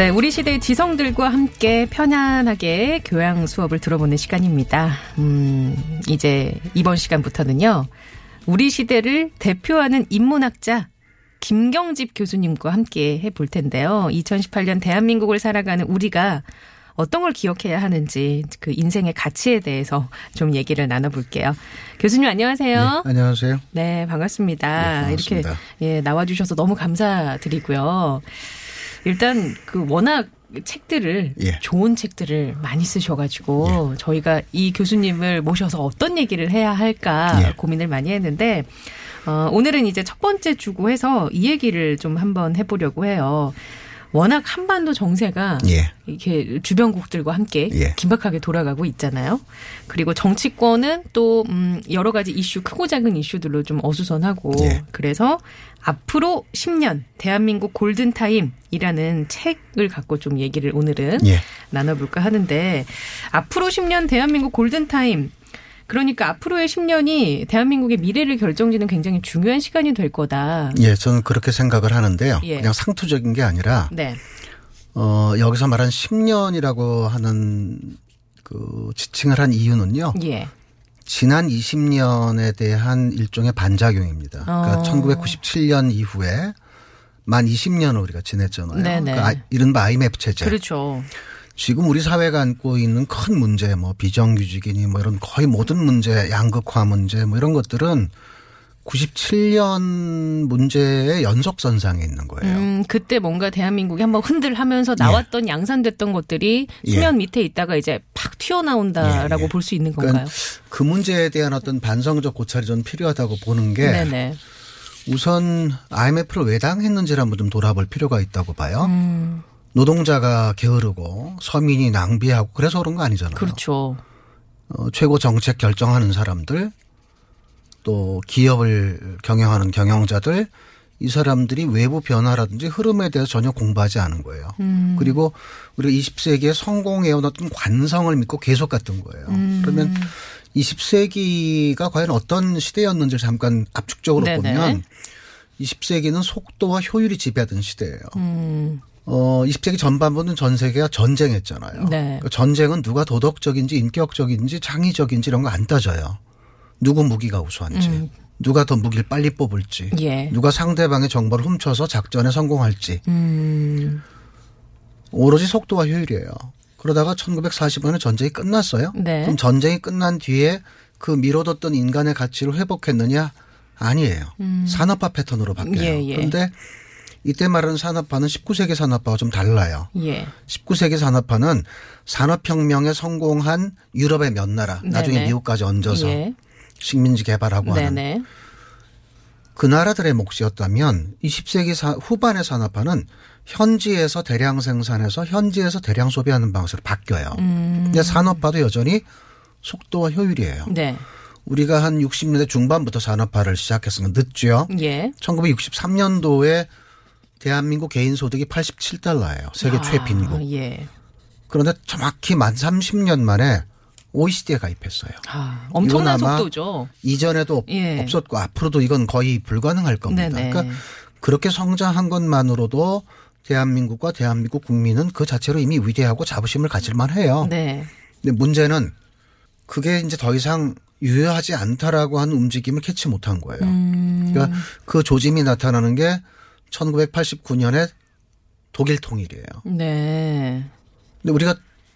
네, 우리 시대의 지성들과 함께 편안하게 교양 수업을 들어보는 시간입니다. 음, 이제 이번 시간부터는요. 우리 시대를 대표하는 인문학자 김경집 교수님과 함께 해볼 텐데요. 2018년 대한민국을 살아가는 우리가 어떤 걸 기억해야 하는지 그 인생의 가치에 대해서 좀 얘기를 나눠볼게요. 교수님 안녕하세요. 네, 안녕하세요. 네, 반갑습니다. 네, 반갑습니다. 이렇게 예, 나와주셔서 너무 감사드리고요. 일단 그 워낙 책들을 예. 좋은 책들을 많이 쓰셔가지고 저희가 이 교수님을 모셔서 어떤 얘기를 해야 할까 예. 고민을 많이 했는데 어, 오늘은 이제 첫 번째 주고 해서 이 얘기를 좀 한번 해보려고 해요. 워낙 한반도 정세가 예. 이렇게 주변국들과 함께 예. 긴박하게 돌아가고 있잖아요. 그리고 정치권은 또 음, 여러 가지 이슈 크고 작은 이슈들로 좀 어수선하고 예. 그래서 앞으로 10년 대한민국 골든 타임이라는 책을 갖고 좀 얘기를 오늘은 예. 나눠볼까 하는데 앞으로 10년 대한민국 골든 타임 그러니까 앞으로의 10년이 대한민국의 미래를 결정짓는 굉장히 중요한 시간이 될 거다. 예, 저는 그렇게 생각을 하는데요. 예. 그냥 상투적인 게 아니라 네. 어, 여기서 말한 10년이라고 하는 그 지칭을 한 이유는요. 예. 지난 20년에 대한 일종의 반작용입니다. 그러니까 어. 1997년 이후에 만 20년을 우리가 지냈잖아요. 네네. 그러니까 아- 이른바 IMF 체제. 그렇죠. 지금 우리 사회가 안고 있는 큰 문제, 뭐 비정규직이니 뭐 이런 거의 모든 문제, 양극화 문제 뭐 이런 것들은 97년 문제의 연속선상에 있는 거예요. 음, 그때 뭔가 대한민국이 한번 흔들하면서 나왔던 양산됐던 것들이 예. 수면 밑에 있다가 이제 팍 튀어나온다라고 예, 예. 볼수 있는 그러니까 건가요? 그 문제에 대한 어떤 반성적 고찰이 좀 필요하다고 보는 게 네네. 우선 IMF를 왜 당했는지를 한번 좀 돌아볼 필요가 있다고 봐요. 음, 노동자가 게으르고 서민이 낭비하고 그래서 그런 거 아니잖아요. 그렇죠. 어, 최고 정책 결정하는 사람들 또 기업을 경영하는 경영자들 이 사람들이 외부 변화라든지 흐름에 대해서 전혀 공부하지 않은 거예요. 음. 그리고 우리가 20세기에 성공해온 어떤 관성을 믿고 계속 갔던 거예요. 음. 그러면 20세기가 과연 어떤 시대였는지를 잠깐 압축적으로 네네. 보면 20세기는 속도와 효율이 지배하던 시대예요. 음, 어, 20세기 전반부는 전 세계가 전쟁했잖아요. 네. 그러니까 전쟁은 누가 도덕적인지 인격적인지 창의적인지 이런 거 안 따져요. 누구 무기가 우수한지, 누가 더 무기를 빨리 뽑을지, 예. 누가 상대방의 정보를 훔쳐서 작전에 성공할지, 음, 오로지 속도와 효율이에요. 그러다가 1945년에 전쟁이 끝났어요. 네. 그럼 전쟁이 끝난 뒤에 그 미뤄뒀던 인간의 가치를 회복했느냐? 아니에요. 산업화 패턴으로 바뀌어요. 음. 예, 예. 그런데 이때 말하는 산업화는 19세기 산업화와 좀 달라요. 예. 19세기 산업화는 산업혁명에 성공한 유럽의 몇 나라, 나중에 네네. 미국까지 얹어서 예. 식민지 개발하고 하는 네네. 그 나라들의 몫이었다면 20세기 사- 후반의 산업화는 현지에서 대량 생산해서 현지에서 대량 소비하는 방식으로 바뀌어요. 음. 근데 산업화도 여전히 속도와 효율이에요. 네. 우리가 한 60년대 중반부터 산업화를 시작했으니까 늦죠. 예. 1963년도에 대한민국 개인 소득이 87달러예요. 세계 아, 최빈국. 예. 그런데 정확히 만 30년 만에 OECD에 가입했어요. 아, 엄청난 속도죠. 이전에도 예. 없었고 앞으로도 이건 거의 불가능할 겁니다. 네네. 그러니까 그렇게 성장한 것만으로도 대한민국과 대한민국 국민은 그 자체로 이미 위대하고 자부심을 가질 만 해요. 네. 근데 문제는 그게 이제 더 이상 유효하지 않다라고 하는 움직임을 캐치 못한 거예요. 음, 그러니까 그 조짐이 나타나는 게 1989년에 독일 통일이에요. 네. 근데 우리가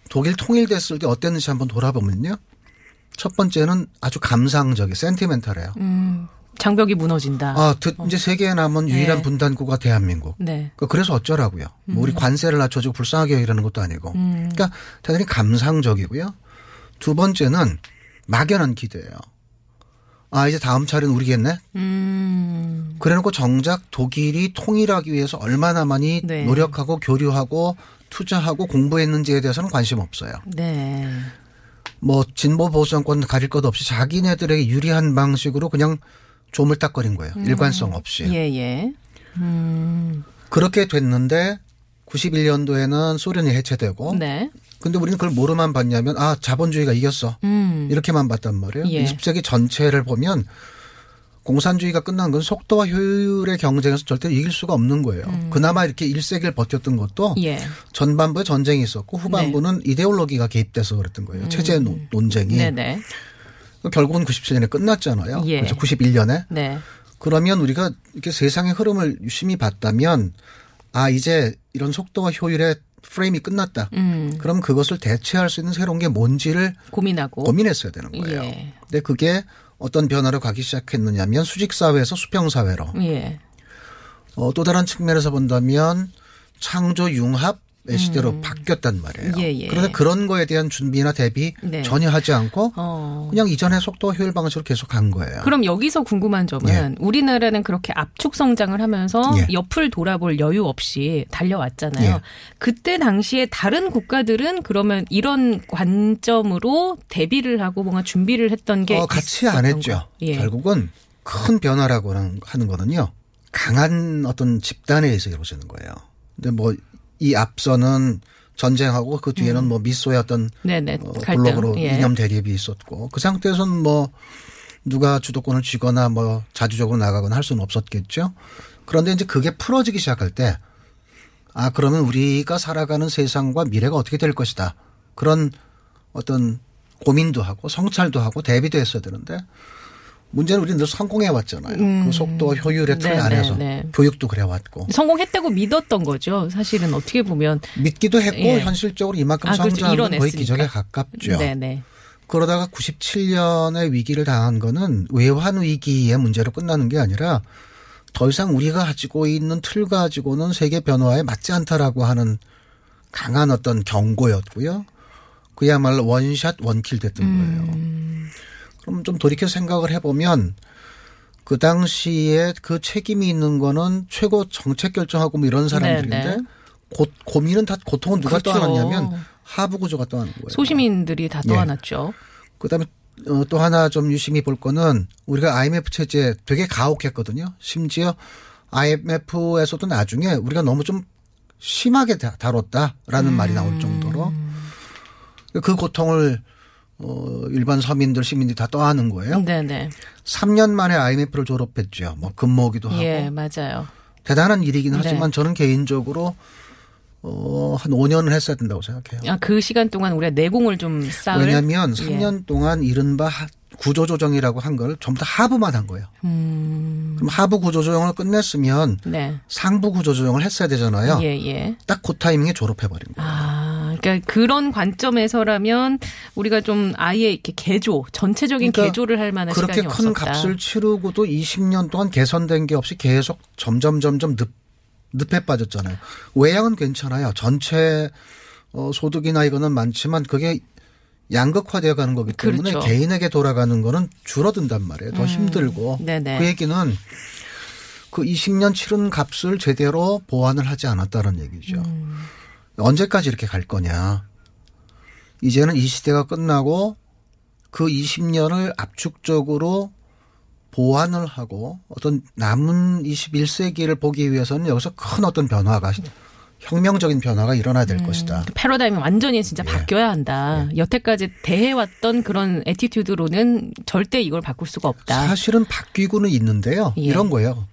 독일 통일됐을 때 어땠는지 한번 돌아보면요. 첫 번째는 아주 감상적이 센티멘탈해요. 음, 장벽이 무너진다. 아, 드- 이제 세계에 남은 유일한 네. 분단국가 대한민국. 네. 그 그래서 어쩌라고요. 뭐 우리 관세를 낮춰주고 불쌍하게 여기라는 것도 아니고. 음. 그러니까 대단히 감상적이고요. 두 번째는 막연한 기대예요. 아 이제 다음 차례는 우리겠네. 음. 그래놓고 정작 독일이 통일하기 위해서 얼마나 많이 네. 노력하고 교류하고 투자하고 공부했는지에 대해서는 관심 없어요. 네. 뭐 진보 보수 정권 가릴 것 없이 자기네들에게 유리한 방식으로 그냥 조물딱거린 거예요. 일관성 없이. 음. 예, 예. 음. 그렇게 됐는데 91년도에는 소련이 해체되고 네. 근데 우리는 그걸 뭐로만 봤냐면 아 자본주의가 이겼어 음. 이렇게만 봤단 말이에요. 예. 20세기 전체를 보면 공산주의가 끝난 건 속도와 효율의 경쟁에서 절대 이길 수가 없는 거예요. 그나마 이렇게 1세기를 버텼던 것도 음. 예. 전반부에 전쟁이 있었고 후반부는 이데올로기가 개입돼서 그랬던 거예요. 체제 논- 논쟁이. 네, 네. 결국은 97년에 끝났잖아요. 예. 그래서 91년에. 네. 그러면 우리가 이렇게 세상의 흐름을 유심히 봤다면 아 이제 이런 속도와 효율의 프레임이 끝났다. 음. 그럼 그것을 대체할 수 있는 새로운 게 뭔지를 고민하고. 고민했어야 되는 거예요. 예. 근데 그게 어떤 변화로 가기 시작했느냐면 수직 사회에서 수평 사회로. 예. 어, 또 다른 측면에서 본다면 창조 융합의 시대로 바뀌었단 말이에요. 음. 예, 예. 그런데 그런 거에 대한 준비나 대비 네. 전혀 하지 않고 어. 그냥 이전의 속도와 효율 방식으로 계속 간 거예요. 그럼 여기서 궁금한 점은 예. 우리나라는 그렇게 압축 성장을 하면서 예. 옆을 돌아볼 여유 없이 달려왔잖아요. 예. 그때 당시에 다른 국가들은 그러면 이런 관점으로 대비를 하고 뭔가 준비를 했던 게 어, 같이 안 했죠. 거. 예. 결국은 큰 변화라고 하는 하는 거는요. 강한 어떤 집단에 의해서 이루어지는 거예요. 근데 뭐 이 앞서는 전쟁하고 그 뒤에는 뭐 미소의 어떤 네네 어, 음. 블록으로 예. 이념 대립이 있었고 그 상태에서는 뭐 누가 주도권을 쥐거나 뭐 자주적으로 나가거나 할 수는 없었겠죠. 그런데 이제 그게 풀어지기 시작할 때 아, 그러면 우리가 살아가는 세상과 미래가 어떻게 될 것이다. 그런 어떤 고민도 하고 성찰도 하고 대비도 했어야 되는데 문제는 우리는 늘 성공해 왔잖아요. 그 속도와 효율의 틀 네, 안에서 네, 네. 교육도 그래 왔고 성공했다고 믿었던 거죠. 사실은 어떻게 보면 믿기도 했고 예. 현실적으로 이만큼 아, 그렇죠. 성장한 건 거의. 기적에 가깝죠. 네네. 그러다가 97년에 위기를 당한 거는 외환 위기의 문제로 끝나는 게 아니라 더 이상 우리가 가지고 있는 틀 가지고는 세계 변화에 맞지 않다라고 하는 강한 어떤 경고였고요. 그야말로 원샷 원킬 됐던 거예요. 그럼 좀 돌이켜 생각을 해보면 그 당시에 그 책임이 있는 거는 최고 정책 결정하고 뭐 이런 사람들인데 네, 네. 고, 고민은 다 고통은 누가 그렇죠. 떠안았냐면 하부 구조가 떠안은 거예요. 소시민들이 다 예. 떠안았죠. 그다음에 어, 또 하나 좀 유심히 볼 거는 우리가 IMF 체제 되게 가혹했거든요. 심지어 IMF에서도 나중에 우리가 너무 좀 심하게 다- 다뤘다라는 말이 나올 정도로 그 고통을 어, 일반 서민들 시민들이 다 떠하는 거예요. 네네. 3년 만에 IMF를 졸업했죠. 뭐 근무하기도 하고 예, 맞아요. 대단한 일이긴 네. 하지만 저는 개인적으로 어, 한 5년을 했어야 된다고 생각해요. 아, 그 시간 동안 우리가 내공을 좀 쌓을. 왜냐하면 예. 3년 동안 이른바 하- 구조조정이라고 한 걸 전부 다 하부만 한 거예요. 음, 그럼 하부 구조조정을 끝냈으면 네. 상부 구조조정을 했어야 되잖아요. 예, 예. 딱그 타이밍에 졸업해버린 거예요. 아, 그러니까 그런 관점에서라면 우리가 좀 아예 이렇게 개조, 전체적인 그러니까 개조를 할 만한 그렇게 시간이 큰 없었다. 값을 치르고도 20년 동안 개선된 게 없이 계속 점점 점점 늪, 늪에 빠졌잖아요. 외양은 괜찮아요. 전체 어, 소득이나 이거는 많지만 그게 양극화되어 가는 거기 때문에 그렇죠. 개인에게 돌아가는 거는 줄어든단 말이에요. 더 힘들고. 음. 네네. 그 얘기는 그 20년 치른 값을 제대로 보완을 하지 않았다는 얘기죠. 음. 언제까지 이렇게 갈 거냐. 이제는 이 시대가 끝나고 그 20년을 압축적으로 보완을 하고 어떤 남은 21세기를 보기 위해서는 여기서 큰 어떤 변화가 혁명적인 변화가 일어나야 될 것이다. 패러다임이 완전히 진짜 예. 바뀌어야 한다. 여태까지 대해왔던 그런 attitude로는 절대 이걸 바꿀 수가 없다. 사실은 바뀌고는 있는데요. 예. 이런 거예요.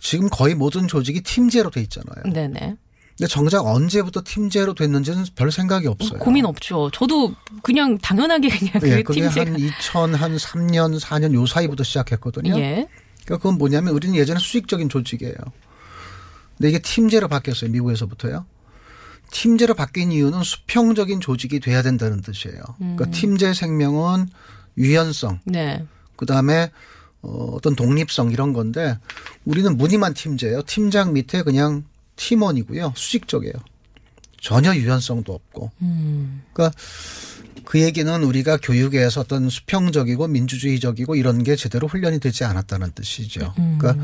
지금 거의 모든 조직이 팀제로 돼 있잖아요. 네네. 근데 정작 언제부터 팀제로 됐는지는 별 생각이 없어요. 고민 없죠. 저도 그냥 당연하게 그냥 예, 그 팀제가. 한 2003년, 4년 요 사이부터 시작했거든요. 예. 그러니까 그건 뭐냐면 우리는 예전에 수직적인 조직이에요. 근데 이게 팀제로 바뀌었어요. 미국에서부터요. 팀제로 바뀐 이유는 수평적인 조직이 돼야 된다는 뜻이에요. 음. 그러니까 팀제 생명은 유연성, 네. 그다음에 어, 어떤 독립성 이런 건데 우리는 무늬만 팀제예요. 팀장 밑에 그냥 팀원이고요. 수직적이에요. 전혀 유연성도 없고. 음. 그러니까 그 얘기는 우리가 교육에서 어떤 수평적이고 민주주의적이고 이런 게 제대로 훈련이 되지 않았다는 뜻이죠. 그러니까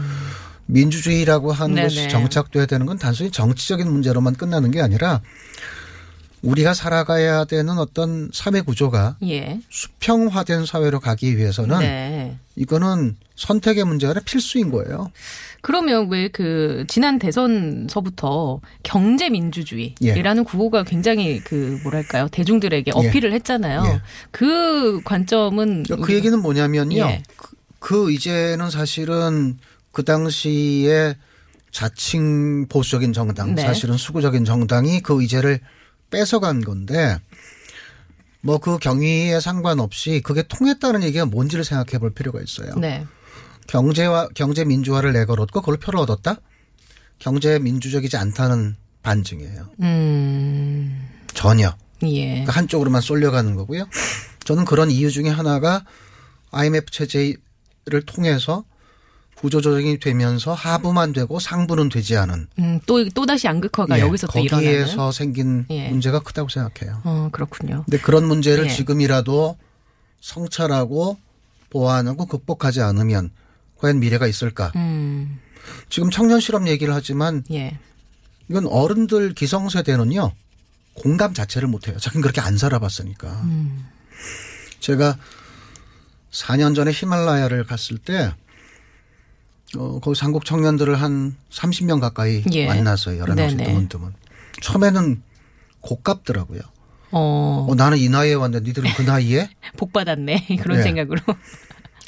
민주주의라고 하는 네네. 것이 정착돼야 되는 건 단순히 정치적인 문제로만 끝나는 게 아니라 우리가 살아가야 되는 어떤 사회 구조가 예. 수평화된 사회로 가기 위해서는 네. 이거는 선택의 문제가 아니라 필수인 거예요. 그러면 왜 그 지난 대선서부터 경제 민주주의라는 구호가 굉장히 그 뭐랄까요 대중들에게 예. 어필을 했잖아요. 예. 그 관점은 그러니까 그 얘기는 뭐냐면요. 예. 그, 그 이제는 사실은 그 당시에 자칭 보수적인 정당, 네. 사실은 수구적인 정당이 그 의제를 뺏어간 건데 뭐 그 경위에 상관없이 그게 통했다는 얘기가 뭔지를 생각해 볼 필요가 있어요. 네. 경제와 경제 민주화를 내걸었고 그걸 표를 얻었다? 경제 민주적이지 않다는 반증이에요. 음. 전혀. 예. 그러니까 한쪽으로만 쏠려가는 거고요. 저는 그런 이유 중에 하나가 IMF 체제를 통해서 구조조정이 되면서 하부만 되고 상부는 되지 않은 음, 또, 또 다시 양극화가 예, 여기서 또 일어나는. 거기에서 생긴 예. 문제가 크다고 생각해요. 어, 그렇군요. 근데 그런 문제를 예. 지금이라도 성찰하고 보완하고 극복하지 않으면 과연 미래가 있을까? 음, 지금 청년 실업 얘기를 하지만 예. 이건 어른들 기성세대는요 공감 자체를 못해요. 자기는 그렇게 안 살아봤으니까. 음. 제가 4년 전에 히말라야를 갔을 때 어, 거기 한국 청년들을 한 30명 가까이 예. 만났어요. 여러 명씩. 드문드문. 처음에는 고깝더라고요. 어, 어, 나는 이 나이에 왔는데 니들은 그 나이에? 복 받았네. 그런 예. 생각으로.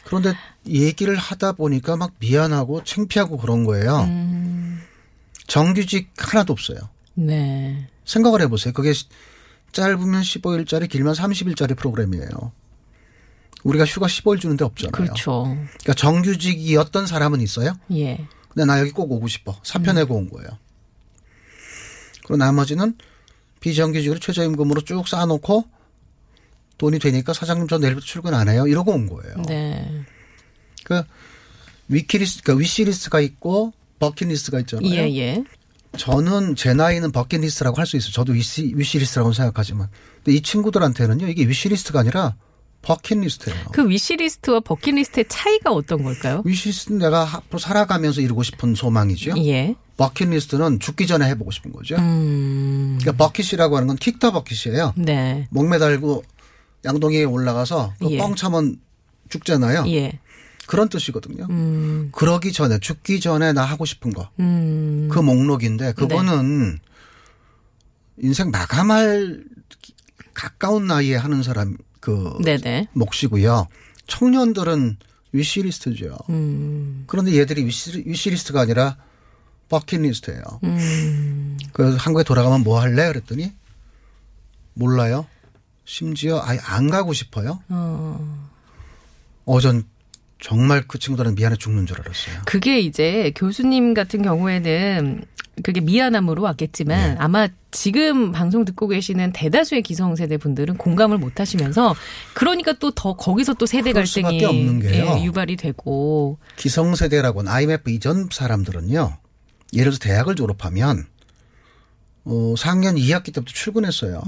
그런데 얘기를 하다 보니까 막 미안하고 창피하고 그런 거예요. 음, 정규직 하나도 없어요. 네. 생각을 해보세요. 그게 짧으면 15일짜리 길면 30일짜리 프로그램이에요. 우리가 휴가 15일 주는데 없잖아요. 그렇죠. 그러니까 정규직이었던 사람은 있어요. 예. 근데 나 여기 꼭 오고 싶어. 사표 음. 내고 온 거예요. 그리고 나머지는 비정규직으로 최저임금으로 쭉 쌓아놓고 돈이 되니까 사장님 저 내일부터 출근 안 해요. 이러고 온 거예요. 네. 그 wish list, 그러니까 wish list가 있고 bucket list가 있잖아요. 예, 예. 저는 제 나이는 bucket list라고 할 수 있어요. 저도 wish, wish list라고 생각하지만. 근데 이 친구들한테는요, 이게 wish list가 아니라 bucket list예요. 그 위시리스트와 버킷리스트의 차이가 어떤 걸까요? wish list는 내가 앞으로 살아가면서 이루고 싶은 소망이죠. 예. bucket list는 죽기 전에 해보고 싶은 거죠. 음, 그러니까 bucket이라고 하는 건 kick the bucket이에요. 네. 목 매달고 양동이에 올라가서 그 예. 뻥 차면 죽잖아요. 예. 그런 뜻이거든요. 음, 그러기 전에 죽기 전에 나 하고 싶은 거. 음. 그 목록인데 그거는 인생 마감할 가까운 나이에 하는 사람 그 네네. 몫이고요. 청년들은 위시리스트죠. 음, 그런데 얘들이 위시, 위시리스트가 아니라 버킷리스트예요. 음. 그래서 한국에 돌아가면 뭐 할래? 그랬더니 몰라요. 심지어 아예 안 가고 싶어요. 어. 어, 전 정말 그 친구들은 미안해 죽는 줄 알았어요. 그게 이제 교수님 같은 경우에는 그게 미안함으로 왔겠지만 네. 아마 지금 방송 듣고 계시는 대다수의 기성세대 분들은 공감을 못 하시면서 그러니까 또 더 거기서 또 세대 갈등이 없는 게요. 예, 유발이 되고 기성세대라고는 IMF 이전 사람들은요. 예를 들어서 대학을 졸업하면 어, 4학년 2학기 때부터 출근했어요.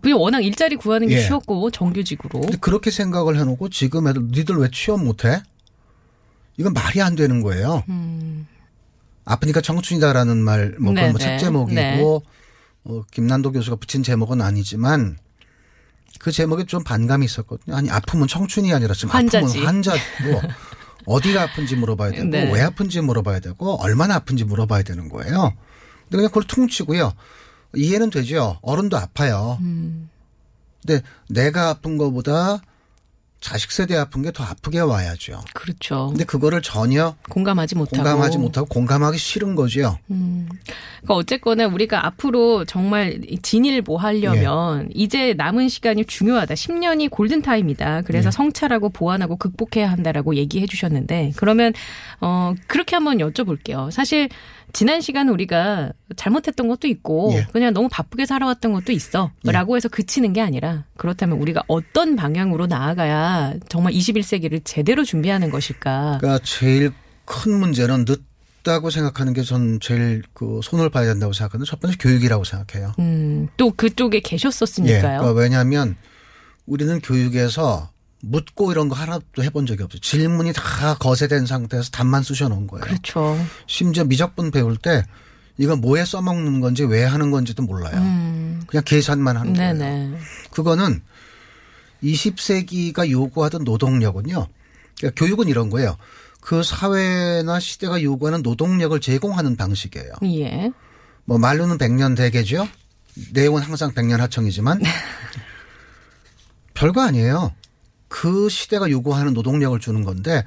그게 워낙 일자리 구하는 게 예. 쉬웠고 정규직으로 그렇게 생각을 해놓고 지금 애들 니들 왜 취업 못해? 이건 말이 안 되는 거예요. 음. 아프니까 청춘이다라는 말, 뭐 그건 뭐 네네. 책 제목이고 네. 어, 김난도 교수가 붙인 제목은 아니지만 그 제목에 좀 반감이 있었거든요. 아니 아프면 청춘이 아니라 지금 환자지. 아프면 환자고 어디가 아픈지 물어봐야 되고 네. 왜 아픈지 물어봐야 되고 얼마나 아픈지 물어봐야 되는 거예요. 근데 그냥 그걸 퉁치고요. 이해는 되죠. 어른도 아파요. 음. 근데 내가 아픈 거보다 자식 세대 아픈 게 더 아프게 와야죠. 그렇죠. 근데 그거를 전혀 공감하지 못하고 공감하지 못하고 공감하기 싫은 거죠. 음. 그러니까 어쨌거나 우리가 앞으로 정말 진일보 하려면 예. 이제 남은 시간이 중요하다. 10년이 골든 타임이다. 그래서 예. 성찰하고 보완하고 극복해야 한다라고 얘기해 주셨는데 그러면 어 그렇게 한번 여쭤볼게요. 사실 지난 시간 우리가 잘못했던 것도 있고 예. 그냥 너무 바쁘게 살아왔던 것도 있어. 예. 라고 해서 그치는 게 아니라 그렇다면 우리가 어떤 방향으로 나아가야 정말 21세기를 제대로 준비하는 것일까? 그러니까 제일 큰 문제는 늦 다고 생각하는 게 전 제일 그 손을 봐야 된다고 생각하는데 첫 번째 교육이라고 생각해요. 음, 또 그쪽에 예. 계셨었으니까요. 그러니까 왜냐하면 우리는 교육에서 묻고 이런 거 하나도 해본 적이 없어요. 질문이 다 거세된 상태에서 답만 쑤셔 놓은 거예요. 그렇죠. 심지어 미적분 배울 때 이거 뭐에 써먹는 건지 왜 하는 건지도 몰라요. 음. 그냥 계산만 하는 거예요. 네네. 그거는 20세기가 요구하던 노동력은요. 그러니까 교육은 이런 거예요. 그 사회나 시대가 요구하는 노동력을 제공하는 방식이에요. 예. 뭐 말로는 100년 대계죠. 내용은 항상 100년 하청이지만 별거 아니에요. 그 시대가 요구하는 노동력을 주는 건데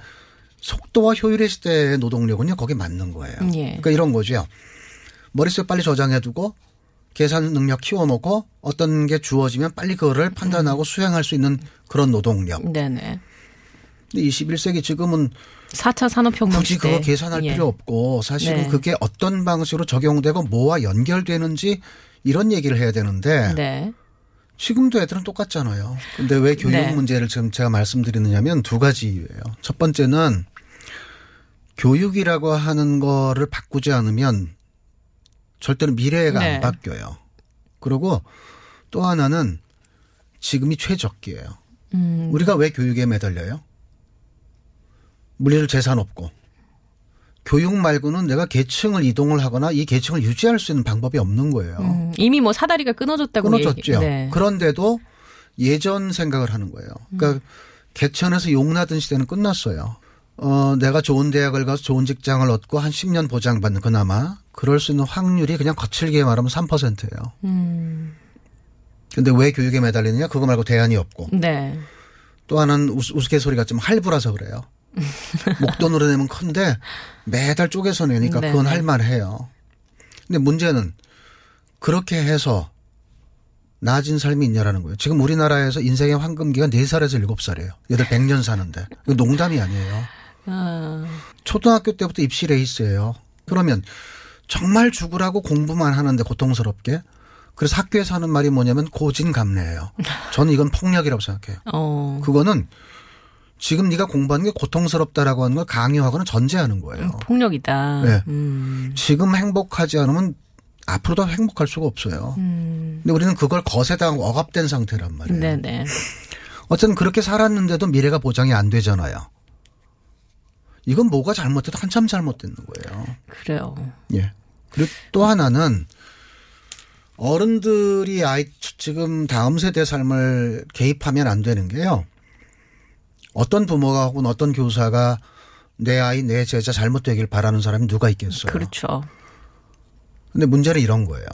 속도와 효율의 시대의 노동력은요 거기에 맞는 거예요. 예. 그러니까 이런 거죠. 머릿속에 빨리 저장해두고 계산 능력 키워놓고 어떤 게 주어지면 빨리 그거를 판단하고 수행할 수 있는 그런 노동력. 네네. 근데 21세기 지금은 4차 산업혁명 굳이. 그거 계산할 예. 필요 없고 사실은 네. 그게 어떤 방식으로 적용되고 뭐와 연결되는지 이런 얘기를 해야 되는데 네. 지금도 애들은 똑같잖아요. 근데 왜 교육 네. 문제를 지금 제가 말씀드리느냐면 두 가지 이유예요. 첫 번째는 교육이라고 하는 거를 바꾸지 않으면 절대로 미래가 네. 안 바뀌어요. 그리고 또 하나는 지금이 최적기예요. 음. 우리가 왜 교육에 매달려요? 물리를 재산 없고 교육 말고는 내가 계층을 이동을 하거나 이 계층을 유지할 수 있는 방법이 없는 거예요. 음, 이미 뭐 사다리가 끊어졌다고 끊어졌죠. 네. 그런데도 예전 생각을 하는 거예요. 그러니까 개천에서 용나던 시대는 끝났어요. 어, 내가 좋은 대학을 가서 좋은 직장을 얻고 한 10년 보장받는 그나마 그럴 수 있는 확률이 그냥 거칠게 말하면 3%예요. 음. 근데 왜 교육에 매달리느냐? 그거 말고 대안이 없고. 네. 또 하나는 우스, 우스갯소리가 좀 할부라서 그래요. 목돈으로 내면 큰데 매달 쪼개서 내니까 네, 그건 네. 할만해요. 근데 문제는 그렇게 해서 나아진 삶이 있냐라는 거예요. 지금 우리나라에서 인생의 황금기가 4살에서 7살이에요. 얘들 100년 사는데. 이거 농담이 아니에요. 아, 초등학교 때부터 입시 레이스예요. 그러면 정말 죽으라고 공부만 하는데 고통스럽게. 그래서 학교에서 하는 말이 뭐냐면 고진감래예요. 저는 이건 폭력이라고 생각해요. 어. 그거는 지금 네가 공부하는 게 고통스럽다라고 하는 걸 강요하거나 전제하는 거예요. 폭력이다. 네. 음. 지금 행복하지 않으면 앞으로도 행복할 수가 없어요. 음. 근데 우리는 그걸 거세당하고 억압된 상태란 말이에요. 네네. 어쨌든 그렇게 살았는데도 미래가 보장이 안 되잖아요. 이건 뭐가 잘못돼도 한참 잘못됐는 거예요. 그래요. 예. 그리고 또 하나는 어른들이 아이 지금 다음 세대 삶을 개입하면 안 되는 게요. 어떤 부모가 혹은 어떤 교사가 내 아이 내 제자 잘못되길 바라는 사람이 누가 있겠어요. 그렇죠. 근데 문제는 이런 거예요.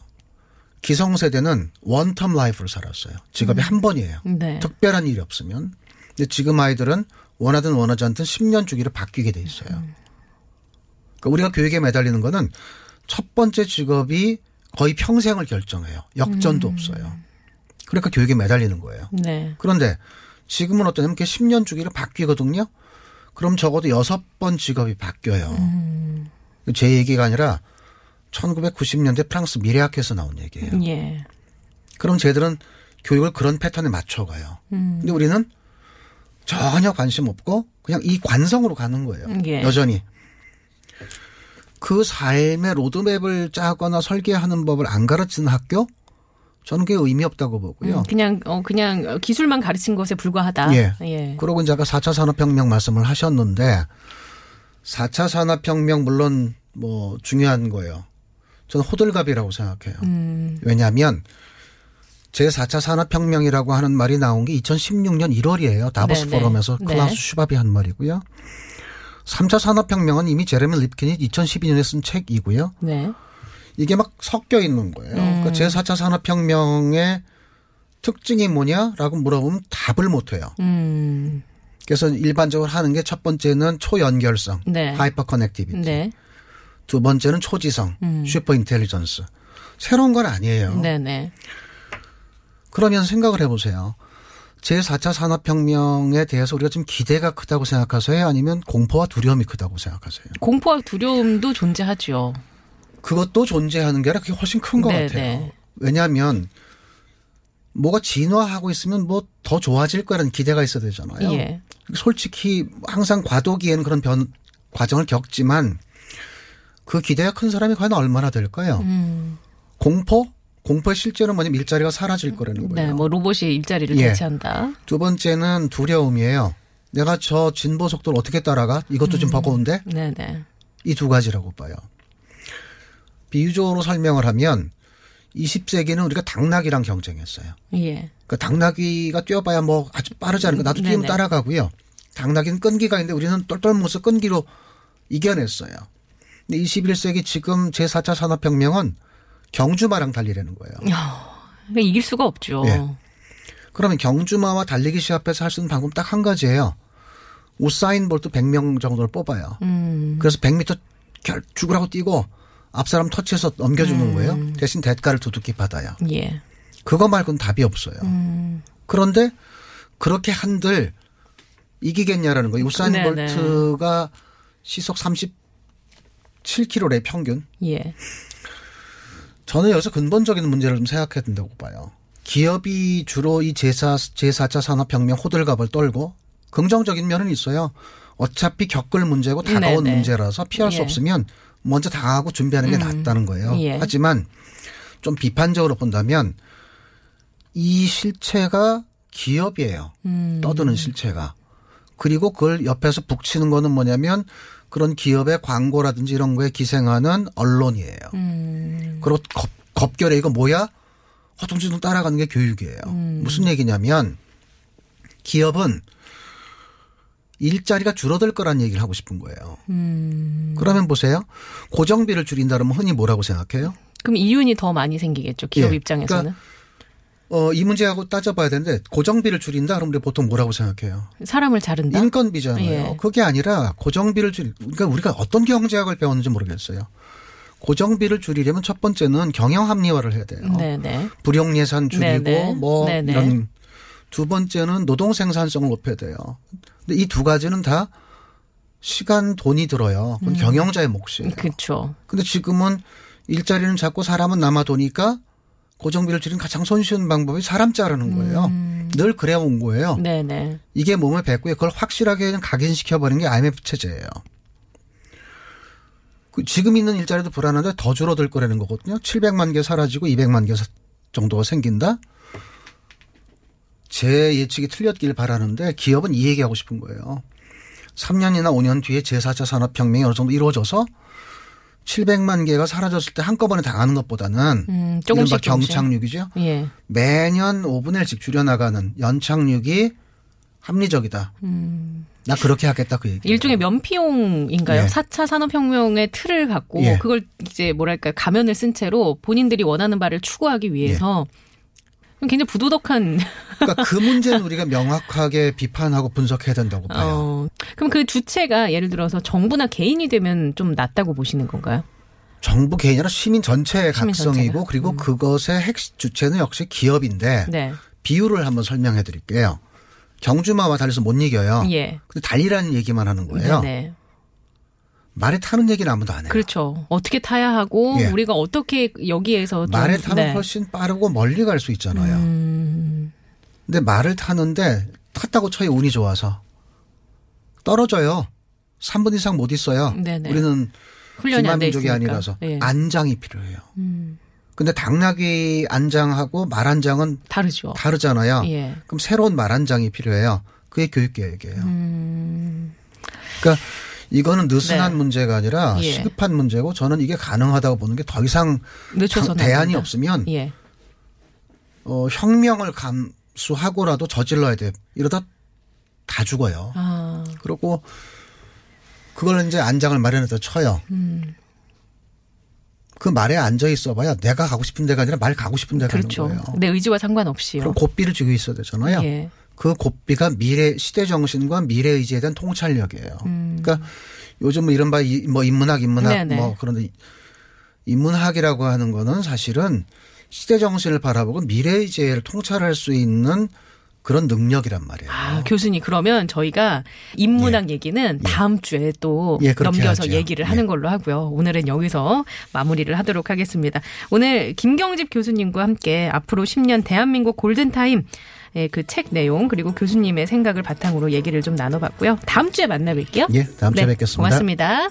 기성세대는 원텀 라이프를 살았어요. 직업이 한 번이에요. 네. 특별한 일이 없으면. 근데 지금 아이들은 원하든 원하지 않든 10년 주기로 바뀌게 돼 있어요. 그러니까 우리가 교육에 매달리는 거는 첫 번째 직업이 거의 평생을 결정해요. 역전도 없어요. 그러니까 교육에 매달리는 거예요. 네. 그런데 지금은 어떠냐면 그게 10년 주기로 바뀌거든요. 그럼 적어도 여섯 번 직업이 바뀌어요. 제 얘기가 아니라 1990년대 프랑스 미래학회에서 나온 얘기예요. 예. 그럼 쟤들은 교육을 그런 패턴에 맞춰가요. 음. 근데 우리는 전혀 관심 없고 그냥 이 관성으로 가는 거예요. 예. 여전히. 그 삶의 로드맵을 짜거나 설계하는 법을 안 가르치는 학교? 저는 그게 의미 없다고 보고요. 음, 그냥 어 그냥 기술만 가르친 것에 불과하다. 예. 예. 그러고 이제 아까 4차 산업혁명 말씀을 하셨는데 4차 산업혁명 물론 뭐 중요한 거예요. 저는 호들갑이라고 생각해요. 음. 왜냐하면 제4차 산업혁명이라고 하는 말이 나온 게 2016년 1월이에요. 다보스 네네. 포럼에서 네. 클라우스 슈밥이 한 말이고요. 3차 산업혁명은 이미 제레미 리프킨이 2012년에 쓴 책이고요. 네. 이게 막 섞여 있는 거예요. 음. 그러니까 제4차 산업혁명의 특징이 뭐냐라고 물어보면 답을 못 해요. 음. 그래서 일반적으로 하는 게 첫 번째는 초연결성, 네. hyper connectivity. 네. 두 번째는 초지성, 음. super intelligence. 새로운 건 아니에요. 네, 네. 그러면 생각을 해보세요. 제4차 산업혁명에 대해서 우리가 좀 기대가 크다고 생각하세요? 아니면 공포와 두려움이 크다고 생각하세요? 공포와 두려움도 존재하죠. 그것도 존재하는 게 아니라 그게 훨씬 큰것 네, 같아요. 네. 왜냐하면 뭐가 진화하고 있으면 뭐 더 좋아질 거라는 기대가 있어야 되잖아요. 예. 솔직히 항상 과도기에는 그런 변, 과정을 겪지만 그 기대가 큰 사람이 과연 얼마나 될까요? 음. 공포? 공포의 실제로 뭐냐면 일자리가 사라질 거라는 거예요. 네, 뭐 로봇이 일자리를 예. 대체한다. 두 번째는 두려움이에요. 내가 저 진보 속도를 어떻게 따라가? 이것도 좀 버거운데? 네, 네. 이 두 가지라고 봐요. 비유적으로 설명을 하면 20세기는 우리가 당나귀랑 경쟁했어요. 예. 그 당나귀가 뛰어봐야 뭐 아주 빠르지 않으니까 나도 뛰면. 따라가고요. 당나귀는 끈기가 있는데 우리는 똘똘 뭉쳐 끈기로 이겨냈어요. 근데 21세기 지금 제4차 산업혁명은 경주마랑 달리려는 거예요. 그러니까 이길 수가 없죠. 예. 그러면 경주마와 달리기 시합해서 할 수 있는 방법 딱 한 가지예요. 우사인 볼트 100명 정도를 뽑아요. 음. 그래서 100m 결 죽으라고 뛰고 앞 사람 터치해서 넘겨주는 음. 거예요. 대신 대가를 두둑히 받아요. 예. 그거 말고는 답이 없어요. 음. 그런데 그렇게 한들 이기겠냐라는 거예요. 우사인 네네. 볼트가 시속 37km래 평균. 예. 저는 여기서 근본적인 문제를 좀 생각해야 된다고 봐요. 기업이 주로 이 제4, 제4차 산업혁명 호들갑을 떨고 긍정적인 면은 있어요. 어차피 겪을 문제고 다가온 네네. 문제라서 피할 수 예. 없으면 먼저 당하고 준비하는 게 낫다는 거예요. 예. 하지만 좀 비판적으로 본다면 이 실체가 기업이에요. 음. 떠드는 실체가. 그리고 그걸 옆에서 북치는 거는 뭐냐면 그런 기업의 광고라든지 이런 거에 기생하는 언론이에요. 음. 그리고 겁, 겁결에 이거 뭐야? 허둥지둥 따라가는 게 교육이에요. 음. 무슨 얘기냐면 기업은 일자리가 줄어들 거란 얘기를 하고 싶은 거예요. 음. 그러면 보세요. 고정비를 줄인다 그러면 흔히 뭐라고 생각해요? 그럼 이윤이 더 많이 생기겠죠. 기업 예. 입장에서는. 그러니까 어, 이 문제하고 따져봐야 되는데 고정비를 줄인다 그러면 우리 보통 뭐라고 생각해요? 사람을 자른다. 인건비잖아요. 예. 그게 아니라 고정비를 줄 그러니까 우리가 어떤 경제학을 배웠는지 모르겠어요. 고정비를 줄이려면 첫 번째는 경영 합리화를 해야 돼요. 네, 네. 불용 예산 줄이고 네네. 뭐 네네. 이런 두 번째는 노동 생산성을 높여야 돼요. 근데 이 두 가지는 다 시간 돈이 들어요. 그건 경영자의 몫이에요. 그렇죠. 근데 지금은 일자리는 잡고 사람은 남아 도니까 고정비를 줄이는 가장 손쉬운 방법이 사람 자르는 거예요. 늘 그래 온 거예요. 네, 네. 이게 몸에 뱉고요. 그걸 확실하게 각인시켜 버리는 게 IMF 체제예요. 그 지금 있는 일자리도 불안한데 더 줄어들 거라는 거거든요. 700만 개 사라지고 200만 개 사- 정도가 생긴다. 제 예측이 틀렸길 바라는데 기업은 이 얘기하고 싶은 거예요. 3년이나 5년 뒤에 제4차 산업혁명이 어느 정도 이루어져서 700만 개가 사라졌을 때 한꺼번에 당하는 것보다는 음, 조금씩. 경착륙이죠. 예. 매년 5분의 1씩 줄여나가는 연착륙이 합리적이다. 나 그렇게 하겠다 그 얘기. 음. 일종의 면피용인가요? 예. 4차 산업혁명의 틀을 갖고 예. 그걸 이제 뭐랄까 가면을 쓴 채로 본인들이 원하는 바를 추구하기 위해서 굉장히 부도덕한 그러니까 그 문제는 우리가 명확하게 비판하고 분석해야 된다고 봐요. 어, 그럼 그 주체가 예를 들어서 정부나 개인이 되면 좀 낫다고 보시는 건가요? 정부 개인이나 시민 전체의 시민 각성이고 전체가? 그리고 그것의 핵 주체는 역시 기업인데 네. 비율을 한번 설명해 드릴게요. 경주마와 달려서 못 이겨요. 예. 근데 달리라는 얘기만 하는 거예요. 네. 말에 타는 얘기는 아무도 안 해요. 그렇죠. 어떻게 타야 하고 예. 우리가 어떻게 여기에서 좀 말에 타면 네. 훨씬 빠르고 멀리 갈 수 있잖아요. 음, 근데 말을 타는데 탔다고 쳐요 운이 좋아서 떨어져요. 3분 이상 못 있어요. 네네. 우리는 훈련이 안돼 기만민족이. 아니라서 예. 안장이 필요해요. 음, 근데 당나귀 안장하고 말 안장은 다르죠. 다르잖아요. 예. 그럼 새로운 말 안장이 필요해요. 그게 교육 계획이에요. 음, 그러니까 이거는 느슨한 네. 문제가 아니라 예. 시급한 문제고 저는 이게 가능하다고 보는 게 더 이상 대안이. 없으면 예. 어, 혁명을 감수하고라도 저질러야 돼. 이러다 다 죽어요. 아, 그리고 그걸 이제 안장을 마련해서 쳐요. 음. 그 말에 앉아 있어봐야 내가 가고 싶은 데가 아니라 말 가고 싶은 데 그렇죠. 가는 거예요. 내 의지와 상관없이요. 그럼 고삐를 쥐고 있어야 되잖아요. 예. 그 고삐가 미래 시대 정신과 미래 의지에 대한 통찰력이에요. 그러니까 요즘 뭐 이른바 이- 뭐 인문학 인문학 음. 네네. 뭐 그런데 인문학이라고 하는 거는 사실은 시대 정신을 바라보고 미래 의지를 통찰할 수 있는 그런 능력이란 말이에요. 아, 교수님 그러면 저희가 인문학 얘기는 다음 주에 또 예, 넘겨서 하죠. 얘기를 예. 하는 걸로 하고요. 오늘은 여기서 마무리를 하도록 하겠습니다. 오늘 김경집 교수님과 함께 앞으로 10년 대한민국 골든타임 그 책 내용 그리고 교수님의 생각을 바탕으로 얘기를 좀 나눠봤고요. 다음 주에 만나뵐게요. 예, 다음 주에 네, 뵙겠습니다. 고맙습니다.